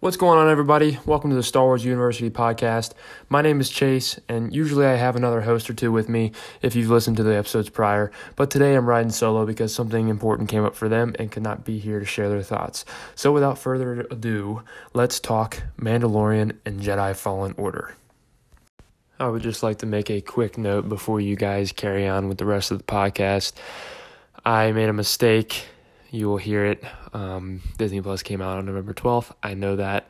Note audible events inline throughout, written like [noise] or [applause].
What's going on, everybody? Welcome to the Star Wars University podcast. My name is Chase, and usually I have another host or two with me if you've listened to the episodes prior. But today I'm riding solo because something important came up for them and could not be here to share their thoughts. So without further ado, let's talk Mandalorian and Jedi Fallen Order. I would just like to make a quick note before you guys carry on with the rest of the podcast. I made a mistake you will hear it. Um, Disney Plus came out on November 12th. I know that.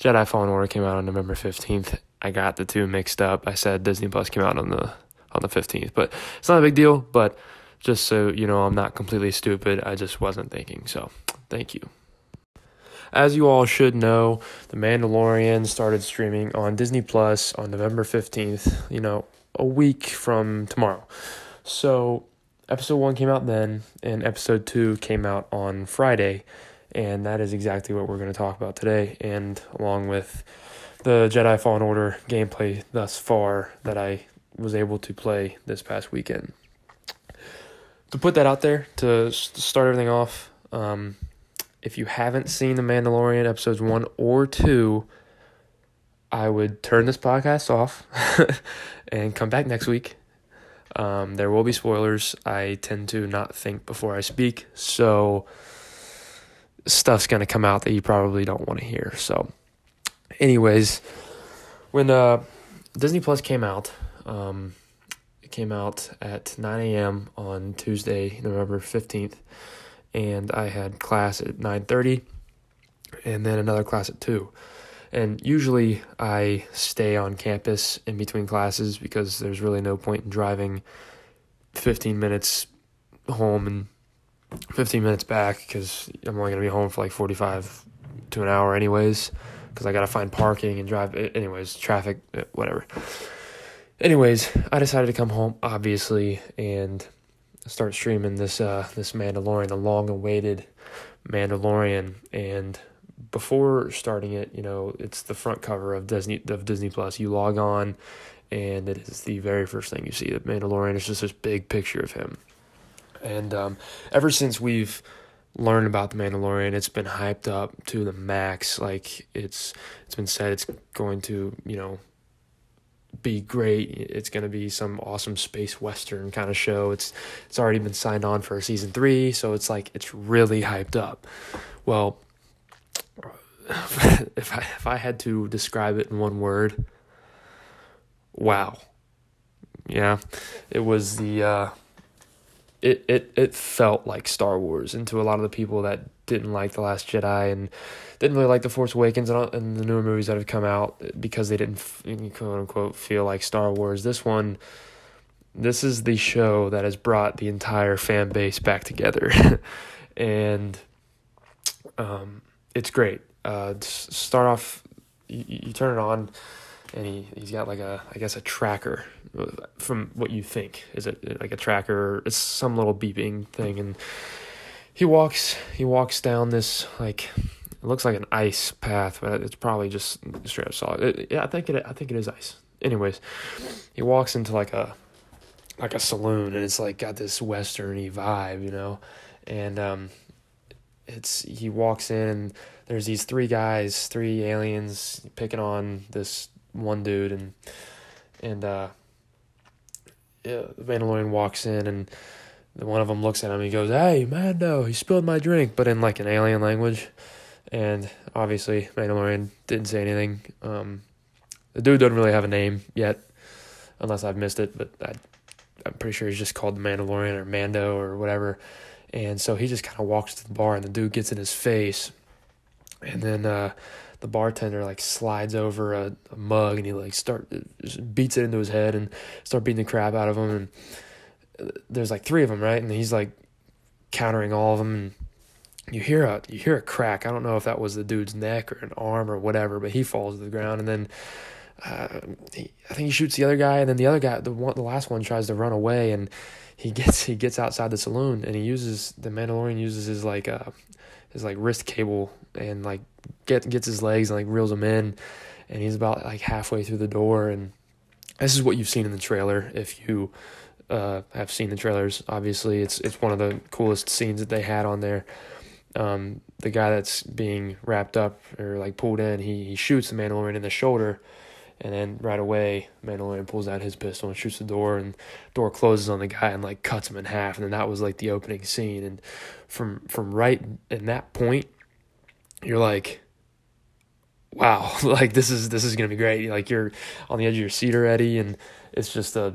Jedi Fallen Order came out on November 15th. I got the two mixed up. I said Disney Plus came out on the on the 15th, but it's not a big deal. But just so you know, I'm not completely stupid. I just wasn't thinking. So, thank you. As you all should know, The Mandalorian started streaming on Disney Plus on November 15th, you know, a week from tomorrow. So, episode one came out then, and episode two came out on Friday, and that is exactly what we're going to talk about today, and along with the Jedi Fallen Order gameplay thus far that I was able to play this past weekend. To put that out there, to start everything off, um, if you haven't seen The Mandalorian episodes one or two, I would turn this podcast off [laughs] and come back next week um, there will be spoilers. I tend to not think before I speak, so stuff's gonna come out that you probably don't want to hear. So, anyways, when uh, Disney Plus came out, um, it came out at 9 a.m. on Tuesday, November 15th, and I had class at 9:30, and then another class at two. And usually I stay on campus in between classes because there's really no point in driving 15 minutes home and 15 minutes back because I'm only going to be home for like 45 to an hour, anyways, because I got to find parking and drive. Anyways, traffic, eh, whatever. Anyways, I decided to come home, obviously, and start streaming this uh this Mandalorian, the long awaited Mandalorian, and before starting it, you know, it's the front cover of Disney of Disney Plus. You log on, and it is the very first thing you see. The Mandalorian is just this big picture of him, and um, ever since we've learned about the Mandalorian, it's been hyped up to the max. Like it's it's been said it's going to you know be great. It's going to be some awesome space western kind of show. It's it's already been signed on for season 3, so it's like it's really hyped up. Well, [laughs] if I if I had to describe it in one word, wow. Yeah, it was the uh, it it it felt like Star Wars, and to a lot of the people that didn't like the Last Jedi and didn't really like the Force Awakens and, and the newer movies that have come out because they didn't quote unquote feel like Star Wars. This one, this is the show that has brought the entire fan base back together, [laughs] and um, it's great uh, start off, you, you turn it on, and he he's got like a I guess a tracker from what you think is it like a tracker? It's some little beeping thing, and he walks he walks down this like it looks like an ice path, but it's probably just straight up solid. It, yeah, I think it I think it is ice. Anyways, he walks into like a like a saloon, and it's like got this westerny vibe, you know, and um, it's he walks in and there's these three guys, three aliens picking on this one dude and and uh yeah, the Mandalorian walks in and one of them looks at him he goes, Hey Mando, he spilled my drink but in like an alien language and obviously Mandalorian didn't say anything. Um the dude doesn't really have a name yet, unless I've missed it, but I I'm pretty sure he's just called the Mandalorian or Mando or whatever. And so he just kind of walks to the bar, and the dude gets in his face, and then uh, the bartender like slides over a, a, mug, and he like start beats it into his head and start beating the crap out of him. And uh, there's like three of them, right? And he's like countering all of them, and you hear a you hear a crack. I don't know if that was the dude's neck or an arm or whatever, but he falls to the ground, and then. Uh, he, I think he shoots the other guy, and then the other guy, the one, the last one, tries to run away, and he gets he gets outside the saloon and he uses the Mandalorian uses his like uh his like wrist cable and like get gets his legs and like reels him in. And he's about like halfway through the door. And this is what you've seen in the trailer if you uh have seen the trailers. Obviously it's it's one of the coolest scenes that they had on there. Um, the guy that's being wrapped up or like pulled in, he, he shoots the Mandalorian in the shoulder, and then right away, Mandalorian pulls out his pistol and shoots the door, and door closes on the guy and like cuts him in half, and then that was like the opening scene, and from from right in that point, you're like, wow, [laughs] like this is this is gonna be great. Like you're on the edge of your seat already, and it's just a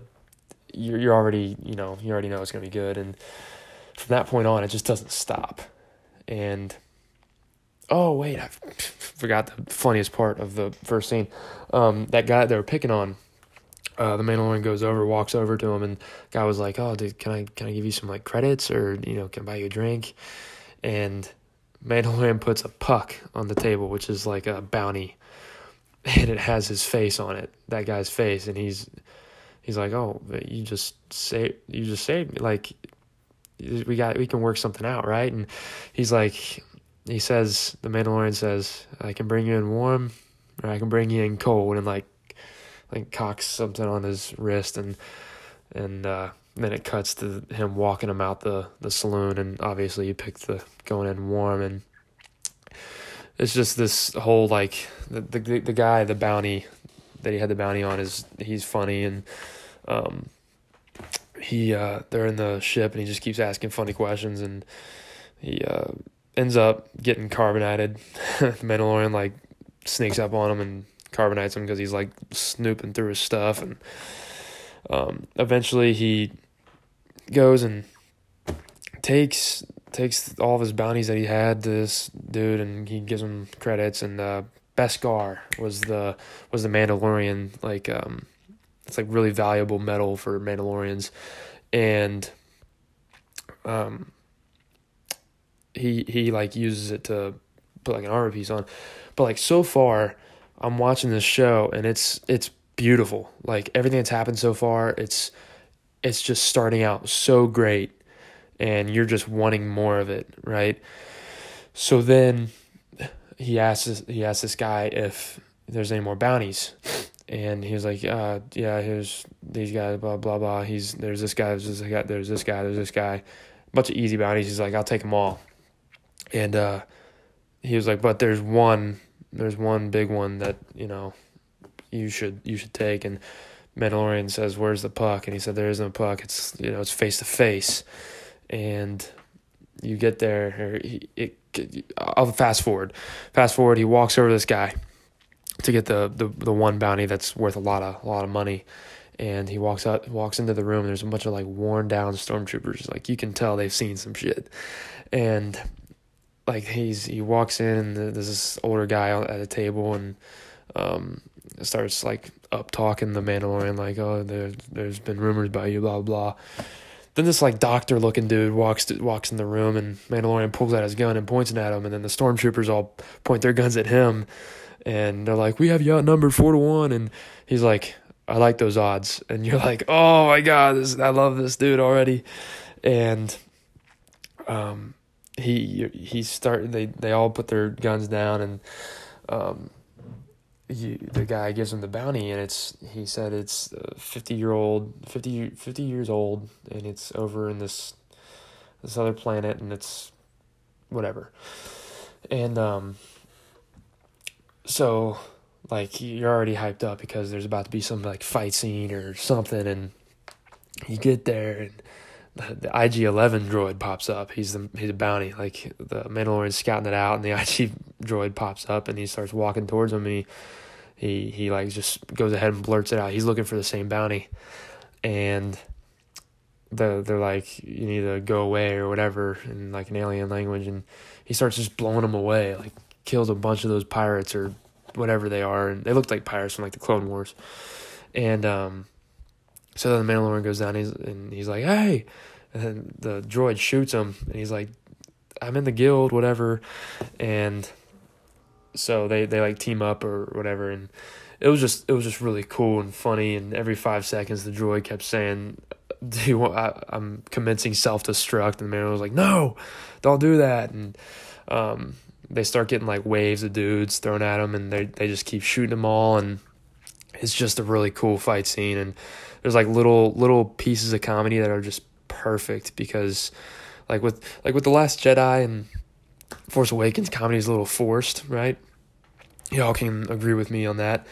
you're you're already you know you already know it's gonna be good, and from that point on, it just doesn't stop, and oh wait, I forgot the funniest part of the first scene. Um, that guy they were picking on. Uh, the Mandalorian goes over, walks over to him, and guy was like, "Oh, dude, can I can I give you some like credits, or you know, can I buy you a drink?" And Mandalorian puts a puck on the table, which is like a bounty, [laughs] and it has his face on it, that guy's face, and he's he's like, "Oh, you just say you just me, like we got we can work something out, right?" And he's like, he says, the Mandalorian says, "I can bring you in warm, or I can bring you in cold," and like like cocks something on his wrist, and and uh, then it cuts to him walking him out the, the saloon, and obviously he picked the going in warm, and it's just this whole like the the the guy the bounty that he had the bounty on is he's funny and um he uh they're in the ship and he just keeps asking funny questions and he uh ends up getting carbonated. the [laughs] Mandalorian like sneaks up on him and carbonates him because he's like snooping through his stuff and um eventually he goes and takes takes all of his bounties that he had to this dude and he gives him credits and uh Beskar was the was the Mandalorian like um it's like really valuable metal for Mandalorians and um he he like uses it to put like an armor piece on but like so far I'm watching this show and it's it's beautiful like everything that's happened so far it's it's just starting out so great and you're just wanting more of it, right? So then he asks he asks this guy if there's any more bounties. And he was like, uh, yeah, here's these guys, blah blah blah. He's there's this guy, there's this guy, there's this guy, there's this guy. Bunch of easy bounties. He's like, I'll take them all. And uh, he was like, but there's one, there's one big one that you know, you should you should take. And Mandalorian says, "Where's the puck?" And he said, "There isn't a puck. It's you know, it's face to face." And you get there. He, it, I'll fast forward. Fast forward. He walks over this guy to get the, the the one bounty that's worth a lot of a lot of money. And he walks out, walks into the room. And there's a bunch of like worn down stormtroopers. Like you can tell they've seen some shit. And like he's he walks in and there's this older guy at a table and um starts like up talking the Mandalorian like, oh, there there's been rumors about you, blah blah. blah. Then this like doctor looking dude walks to, walks in the room and Mandalorian pulls out his gun and points it at him, and then the stormtroopers all point their guns at him, and they're like, "We have you outnumbered four to one," and he's like, "I like those odds," and you're like, "Oh my god, this I love this dude already," and um, he he start they they all put their guns down and um you, the guy gives him the bounty and it's he said it's 50 year old 50, 50 years old and it's over in this this other planet and it's whatever. And um so like you're already hyped up because there's about to be some like fight scene or something and you get there and the, IG Eleven droid pops up. He's the he's a bounty. Like the Mandalorian's scouting it out, and the [laughs] IG droid pops up, and he starts walking towards him. And he he he like just goes ahead and blurts it out. He's looking for the same bounty, and the they're like you need to go away or whatever in like an alien language, and he starts just blowing them away. Like kills a bunch of those pirates or whatever they are, and they looked like pirates from like the Clone Wars, and um. So then the Mandalorian goes down, he's, and he's like, "Hey!" And the droid shoots him, and he's like, "I'm in the guild, whatever." And so they they like team up or whatever and it was just it was just really cool and funny and every five seconds the droid kept saying do you want I, i'm commencing self-destruct and the man was like no don't do that and um, they start getting like waves of dudes thrown at them and they they just keep shooting them all and it's just a really cool fight scene and there's like little little pieces of comedy that are just perfect because like with like with the last jedi and Force Awakens comedy is a little forced, right? Y'all can agree with me on that.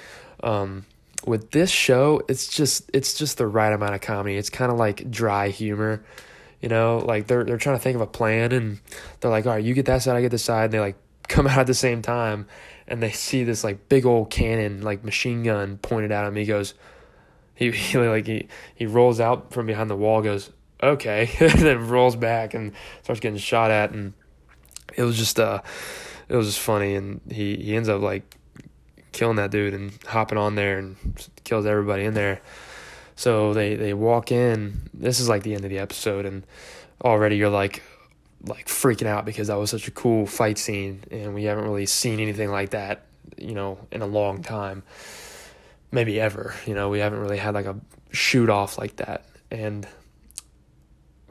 Um, with this show, it's just it's just the right amount of comedy. It's kind of like dry humor, you know. Like they're they're trying to think of a plan, and they're like, "All right, you get that side, I get this side." And they like [laughs] come out at the same time, and they see this like big old cannon, like machine gun, pointed at him. He goes, he, [laughs] he like he he rolls out from behind the wall, goes, "Okay," [laughs] and then rolls back and starts getting shot at, and it was just uh, it was just funny, and he he ends up like killing that dude and hopping on there and kills everybody in there. So they they walk in. This is like the end of the episode, and already you're like like freaking out because that was such a cool fight scene, and we haven't really seen anything like that, you know, in a long time, maybe ever. You know, we haven't really had like a shoot off like that, and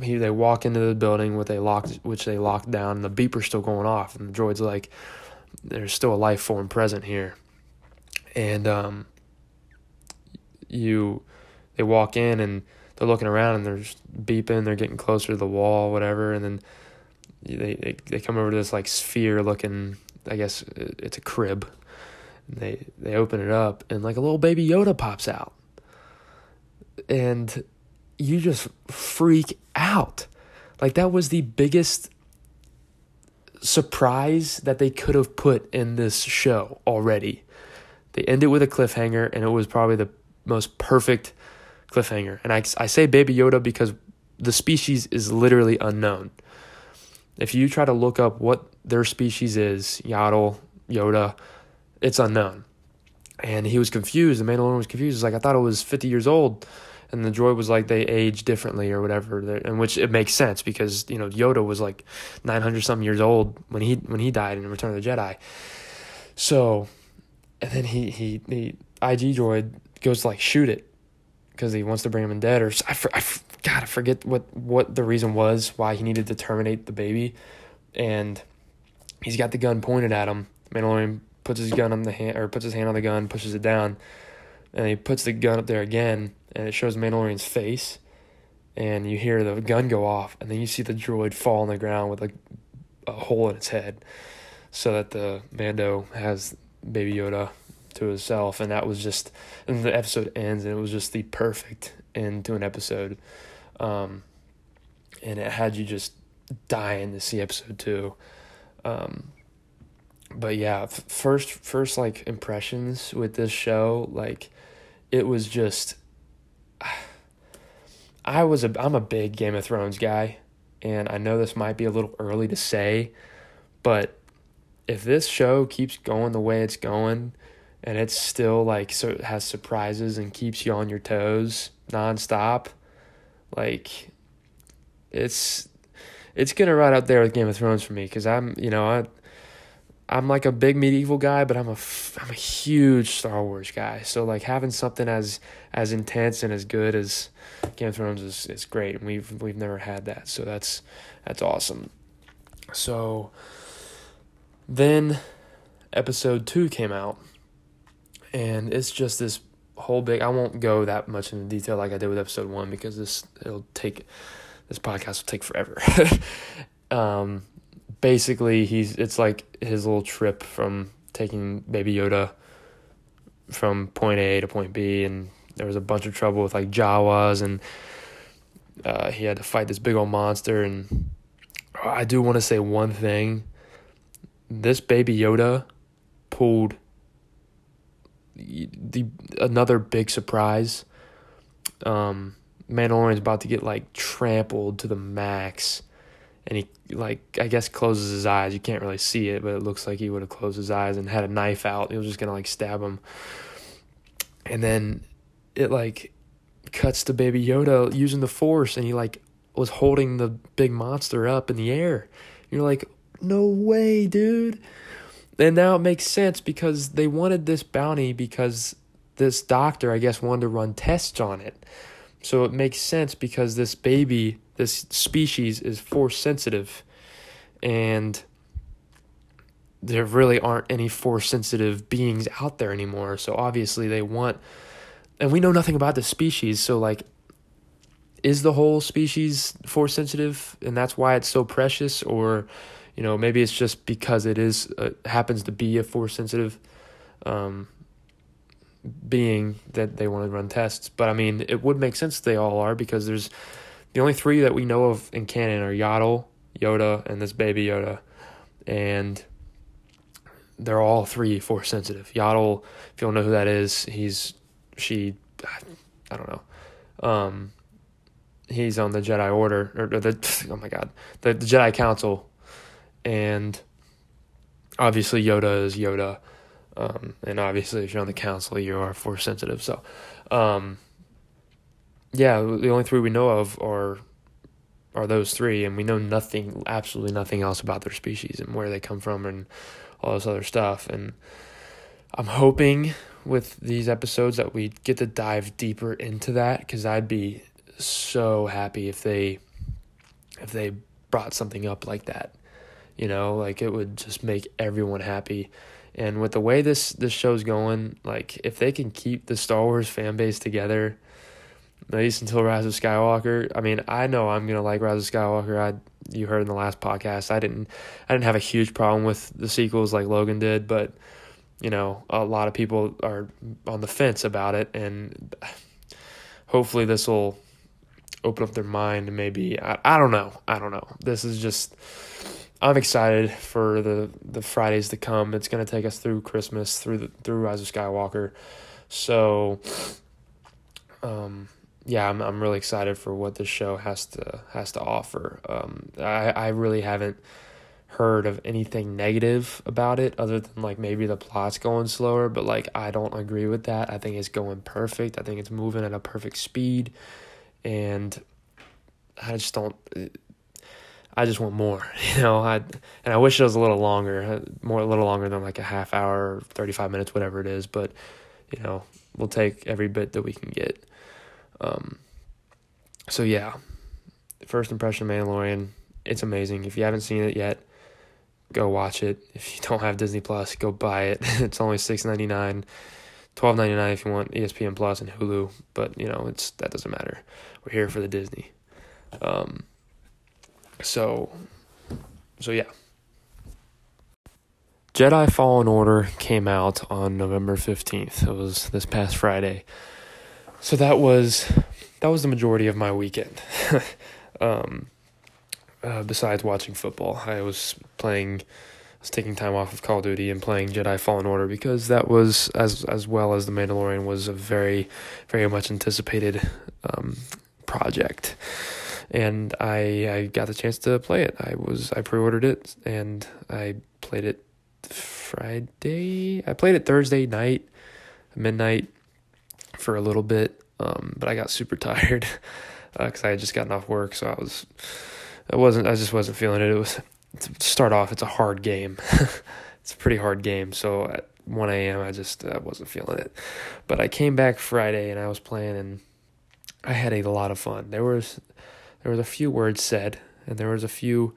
he they walk into the building with a locked which they locked down, and the beeper's still going off, and the droid's like, "There's still a life form present here." and um, you they walk in and they're looking around and they're beeping, they're getting closer to the wall, whatever, and then they they, they come over to this like sphere looking, I guess it's a crib. And they they open it up and like a little baby Yoda pops out, and you just freak out, like that was the biggest surprise that they could have put in this show already they end it with a cliffhanger, and it was probably the most perfect cliffhanger. And I, I say Baby Yoda because the species is literally unknown. If you try to look up what their species is, Yaddle, Yoda, it's unknown. And he was confused. The Mandalorian was confused. He's like, I thought it was 50 years old. And the droid was like, they age differently or whatever. And which it makes sense because, you know, Yoda was like 900 something years old when he, when he died in Return of the Jedi. So and then he he the IG droid goes to like shoot it because he wants to bring him in dead or I, I God I forget what what the reason was why he needed to terminate the baby, and he's got the gun pointed at him. Mandalorian puts his gun on the hand or puts his hand on the gun, pushes it down, and he puts the gun up there again, and it shows Mandalorian's face, and you hear the gun go off, and then you see the droid fall on the ground with a, a hole in its head, so that the Mando has Baby Yoda to himself, and that was just. And the episode ends, and it was just the perfect end to an episode, um, and it had you just dying to see episode two. Um, but yeah, f- first first like impressions with this show, like it was just. [sighs] I was a I'm a big Game of Thrones guy, and I know this might be a little early to say, but if this show keeps going the way it's going and it's still like so it has surprises and keeps you on your toes nonstop, like it's it's gonna ride out there with Game of Thrones for me because I'm you know I I'm like a big medieval guy, but I'm a I'm a huge Star Wars guy. So like having something as as intense and as good as Game of Thrones is is great, and we've we've never had that, so that's that's awesome. So then episode two came out, and it's just this whole big. I won't go that much into detail like I did with episode one because this it'll take this podcast will take forever. [laughs] um, basically, he's it's like his little trip from taking Baby Yoda from point A to point B, and there was a bunch of trouble with like Jawas, and uh, he had to fight this big old monster. And I do want to say one thing this baby Yoda pulled the another big surprise. Um, Mandalorian's about to get like trampled to the max, and he like I guess closes his eyes. You can't really see it, but it looks like he would have closed his eyes and had a knife out. He was just gonna like stab him, and then it like cuts to Baby Yoda using the Force, and he like was holding the big monster up in the air. You're like, no way, dude. And now it makes sense because they wanted this bounty because this doctor, I guess, wanted to run tests on it. So it makes sense because this baby, this species is force sensitive. And there really aren't any force sensitive beings out there anymore. So obviously they want, and we know nothing about the species. So, like, is the whole species force sensitive and that's why it's so precious? Or You know, maybe it's just because it is uh, happens to be a force sensitive um, being that they want to run tests. But I mean, it would make sense they all are because there's the only three that we know of in canon are Yaddle, Yoda, and this baby Yoda, and they're all three force sensitive. Yaddle, if you don't know who that is, he's she, I don't know. Um, he's on the Jedi Order or the oh my god, the, the Jedi Council, and obviously Yoda is Yoda, um, and obviously if you're on the Council, you are force sensitive. So, um, yeah, the only three we know of are are those three, and we know nothing, absolutely nothing else about their species and where they come from and all this other stuff. And I'm hoping with these episodes that we get to dive deeper into that because I'd be so happy if they if they brought something up like that. You know, like it would just make everyone happy. And with the way this this show's going, like if they can keep the Star Wars fan base together, least until Rise of Skywalker. I mean, I know I'm gonna like Rise of Skywalker. I you heard in the last podcast, I didn't I didn't have a huge problem with the sequels like Logan did, but you know, a lot of people are on the fence about it, and hopefully this will open up their mind. Maybe I, I don't know. I don't know. This is just. I'm excited for the the Fridays to come. It's gonna take us through Christmas, through the through Rise of Skywalker. So, um, yeah, I'm I'm really excited for what this show has to has to offer. Um, I I really haven't heard of anything negative about it other than like maybe the plot's going slower, but like I don't agree with that. I think it's going perfect. I think it's moving at a perfect speed and I just don't. I just want more, [laughs] you know. I and I wish it was a little longer, more a little longer than like a half hour, thirty five minutes, whatever it is. But you know, we'll take every bit that we can get. Um. So yeah, first impression of Mandalorian, it's amazing. If you haven't seen it yet, go watch it. If you [laughs] don't have Disney Plus, go buy it. [laughs] it's only six ninety nine twelve ninety nine if you want ESPN Plus and Hulu, but you know it's that doesn't matter. We're here for the Disney. Um, so, so yeah. Jedi Fallen Order came out on November fifteenth. It was this past Friday. So that was that was the majority of my weekend. [laughs] um, uh, besides watching football, I was playing I was taking time off of Call of Duty and playing Jedi Fallen Order because that was as as well as the Mandalorian was a very very much anticipated um, project, and I I got the chance to play it. I was I pre ordered it and I played it Friday. I played it Thursday night, midnight, for a little bit, um, but I got super tired because [laughs] uh, I had just gotten off work, so I was. I wasn't. I just wasn't feeling it. It was to start off, it's a hard game. [laughs] it's a pretty hard game. So at 1 a.m., I just uh, wasn't feeling it. But I came back Friday and I was playing, and I had a lot of fun. There was there was a few words said, and there was a few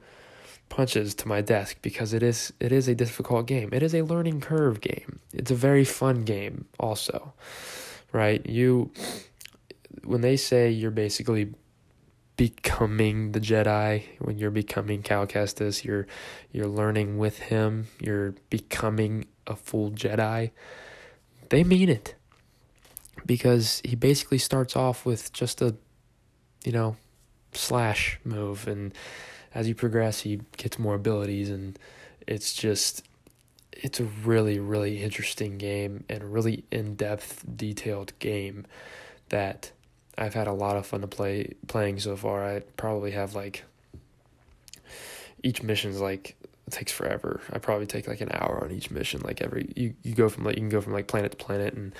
punches to my desk because it is it is a difficult game. It is a learning curve game. It's a very fun game also. Right? You when they say you're basically becoming the Jedi, when you're becoming Cal Kestis, you're you're learning with him, you're becoming a full Jedi. They mean it. Because he basically starts off with just a you know, slash move and as you progress he gets more abilities and it's just it's a really really interesting game and a really in-depth detailed game that I've had a lot of fun to play playing so far. I probably have like each mission's like takes forever. I probably take like an hour on each mission. Like every you, you go from like you can go from like planet to planet and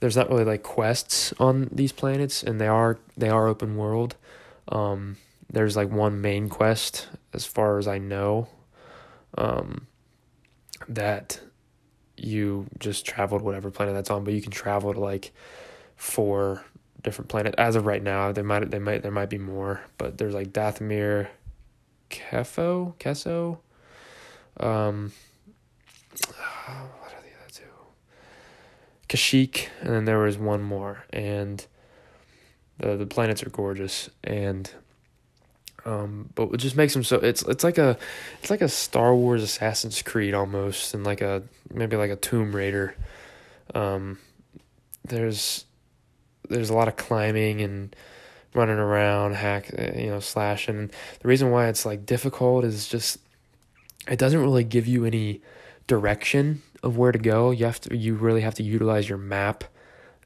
there's not really like quests on these planets and they are they are open world. Um there's like one main quest as far as I know. Um that you just traveled whatever planet that's on, but you can travel to like four different planet as of right now. There might they might there might be more, but there's like Dathomir, Kefo, Kesso, um, what are the other two? Kashyyyk, and then there was one more, and the the planets are gorgeous, and Um, but it just makes them so it's it's like a it's like a Star Wars Assassin's Creed almost, and like a maybe like a Tomb Raider. Um, there's there's a lot of climbing and running around, hack, uh, you know, slashing. The reason why it's like difficult is just it doesn't really give you any direction of where to go. You have to you really have to utilize your map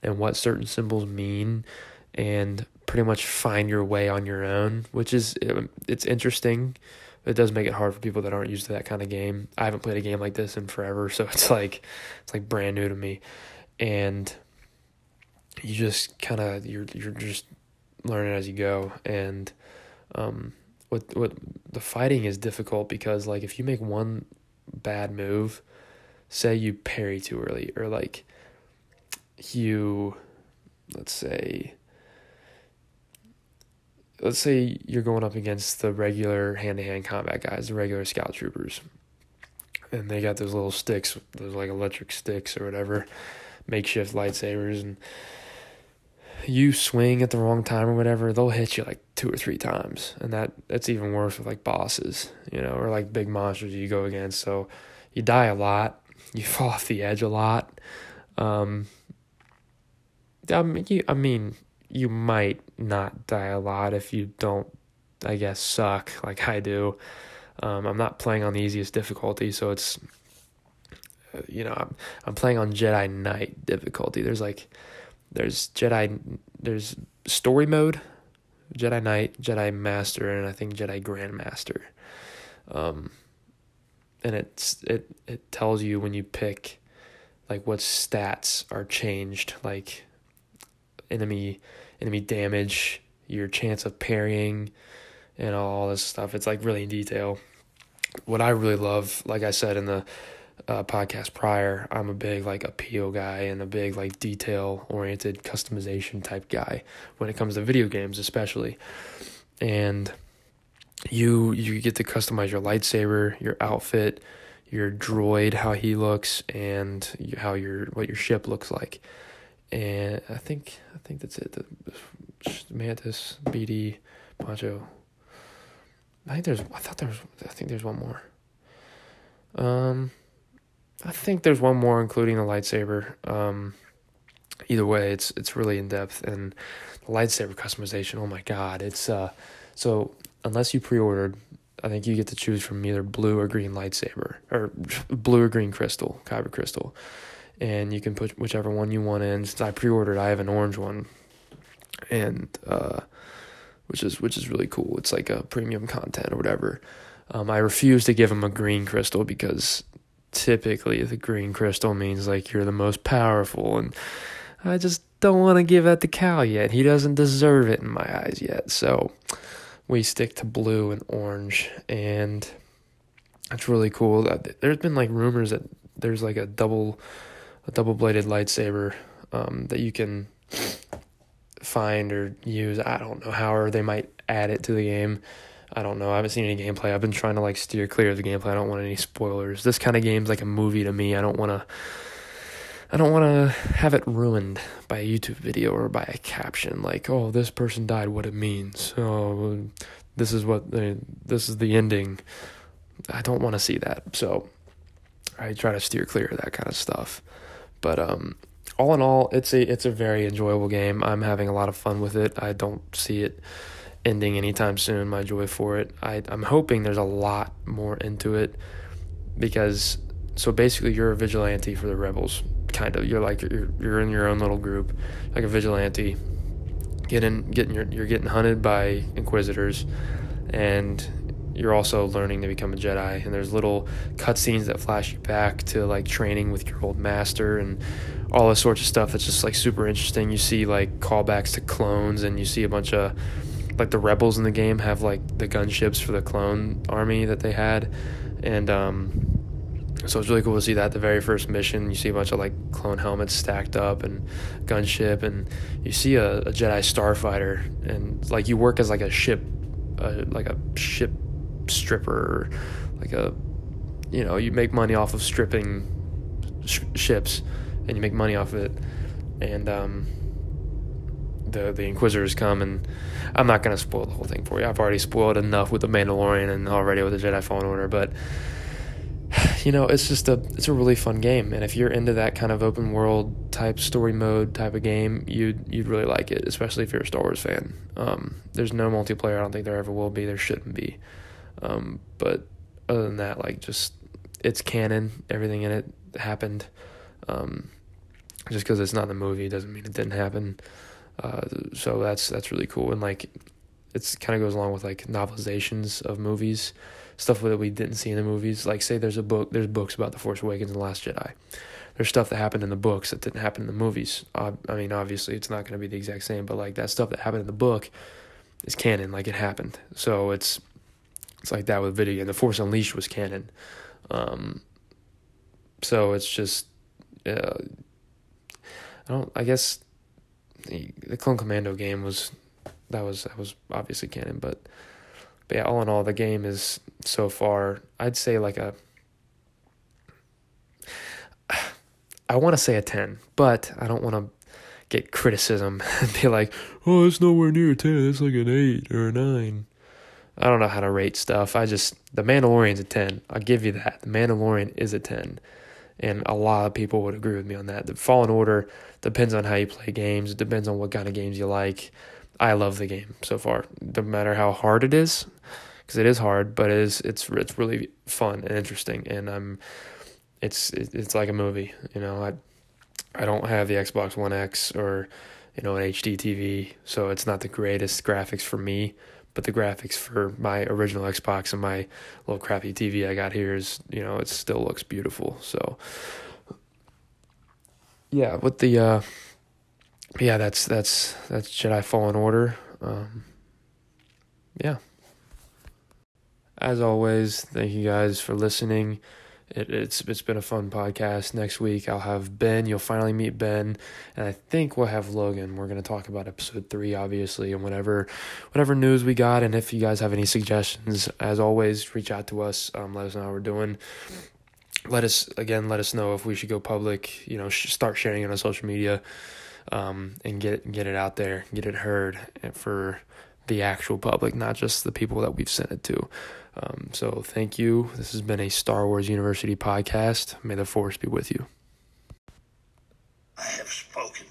and what certain symbols mean and pretty much find your way on your own, which is um, it's interesting. It does make it hard for people that aren't used to that kind of game. I haven't played a game like this in forever, so it's like it's like brand new to me. And you just kind of you're you're just learning as you go and um what what the fighting is difficult because like if you make one bad move say you parry too early or like you let's say let's say you're going up against the regular hand-to-hand combat guys the regular scout troopers and they got those little sticks those like electric sticks or whatever makeshift lightsabers and you swing at the wrong time or whatever, they'll hit you like two or three times. And that that's even worse with like bosses, you know, or like big monsters you go against. So you die a lot, you [laughs] fall off the edge a lot. Um I mean, you, I mean, you might not die a lot if you don't, I guess, suck [laughs] like I do. Um, I'm not playing on the easiest difficulty, so it's, uh, you know, I'm I'm playing on Jedi Knight difficulty. There's like there's Jedi there's story mode, Jedi Knight, Jedi Master, and I think Jedi Grandmaster. Um, and it's it it tells you when you pick like what stats are changed, like enemy enemy damage, your chance of parrying, and all this stuff. It's like really in detail. What I really love, like I said in the uh, podcast prior, I'm a big like appeal guy and a big like detail oriented customization type guy when it comes to video games, especially. And you you get to customize your lightsaber, your outfit, your droid, how he looks, and how your what your ship looks like. And I think I think that's it. The Mantis, BD, Poncho. I think there's I thought there was I think there's one more. Um I think there's one more, including the lightsaber. Um, either way, it's it's really in depth and the lightsaber customization. Oh my god, it's uh, so unless you pre-ordered, I think you get to choose from either blue or green lightsaber or [laughs] blue or green crystal, kyber crystal, and you can put whichever one you want in. Since I pre-ordered, I have an orange one, and uh, which is which is really cool. It's like a premium content or whatever. Um, I refuse to give him a green crystal because typically the green crystal means like you're the most powerful and I just don't want to give that to Cal yet. He doesn't deserve it in my eyes yet. So we stick to blue and orange and it's really cool. There's been like rumors that there's like a double a double bladed lightsaber um, that you can find or use. I don't know however they might add it to the game. I don't know. I haven't seen any gameplay. I've been trying to like steer clear of the gameplay. I don't want any spoilers. This kind of game's like a movie to me. I don't want to. I don't want to have it ruined by a YouTube video or by a caption like, "Oh, this person died. What it means? Oh, this is what the this is the ending." I don't want to see that. So I try to steer clear of that kind of stuff. But um, all in all, it's a it's a very enjoyable game. I'm having a lot of fun with it. I don't see it ending anytime soon. My joy for it. I I'm hoping there's a lot more into it because so basically you're a vigilante for the rebels. Kind of. You're like you're you're in your own little group, like a vigilante. Getting getting your you're getting hunted by inquisitors, and you're also learning to become a Jedi. And there's little cutscenes that flash you back to like training with your old master and all this sorts of stuff that's just like super interesting. You see like callbacks to clones, and you see a bunch of like the rebels in the game have like the gunships for the clone army that they had, and um, so it's really cool to see that the very first mission you see a bunch of like clone helmets stacked up and gunship, and you see a, a Jedi starfighter, and like you work as like a ship, uh, like a ship stripper, like a you know you make money off of stripping sh- ships, and you make money off of it, and um the the Inquisitors come, and I'm not gonna spoil the whole thing for you. I've already spoiled enough with the Mandalorian and already with the Jedi Fallen Order, but [sighs] you know, it's just a it's a really fun game, and if you're into that kind of open world type story mode type of game, you'd you'd really like it, especially if you're a Star Wars fan. Um, there's no multiplayer. I don't think there ever will be. There shouldn't be. Um, but other than that, like just it's canon. Everything in it happened. Um, just because it's not in the movie doesn't mean it didn't happen. Uh, so that's that's really cool, and like it's kind of goes along with like novelizations of movies stuff that we didn't see in the movies. Like say there's a book, there's books about the Force Awakens and the Last Jedi. There's stuff that happened in the books that didn't happen in the movies. I mean, obviously it's not going to be the exact same, but like that stuff that happened in the book is canon, like it happened. So it's it's like that with video game. The Force Unleashed was canon. Um, so it's just, uh, I don't. I guess the, the Clone Commando game was that was that was obviously canon, but but yeah, all in all, the game is so far, I'd say like a. [sighs] I want to say a 10, but I don't want to get criticism [laughs] and be like, oh, it's nowhere near a 10. It's like an 8 or a 9. I don't know how to rate stuff. I just, The Mandalorian's a 10. I'll give you that. The Mandalorian is a 10. And a lot of people would agree with me on that. The Fallen Order depends on how you play games, it depends on what kind of games you like. I love the game so far. No matter how hard it is, because it is hard, but it is it's it's really fun and interesting, and I'm it's it's like a movie. You know, I I don't have the Xbox One X or you know an HD TV, so it's not the greatest graphics for me. But the graphics for my original Xbox and my little crappy TV I got here is you know it still looks beautiful. So yeah, with the uh, yeah, that's that's that's Jedi Fallen Order. Um, yeah as always, thank you guys for listening. It, it's it's been a fun podcast. Next week I'll have Ben. You'll finally meet Ben, and I think we'll have Logan. We're gonna talk about episode three, obviously, and whatever whatever news we got. And if you guys have any suggestions, as always, reach out to us. Um, let us know how we're doing. Let us again. Let us know if we should go public. You know, sh- start sharing it on social media, um, and get get it out there, get it heard for the actual public, not just the people that we've sent it to. Um, so thank you. This has been a Star Wars University podcast. May the Force be with you. I have spoken.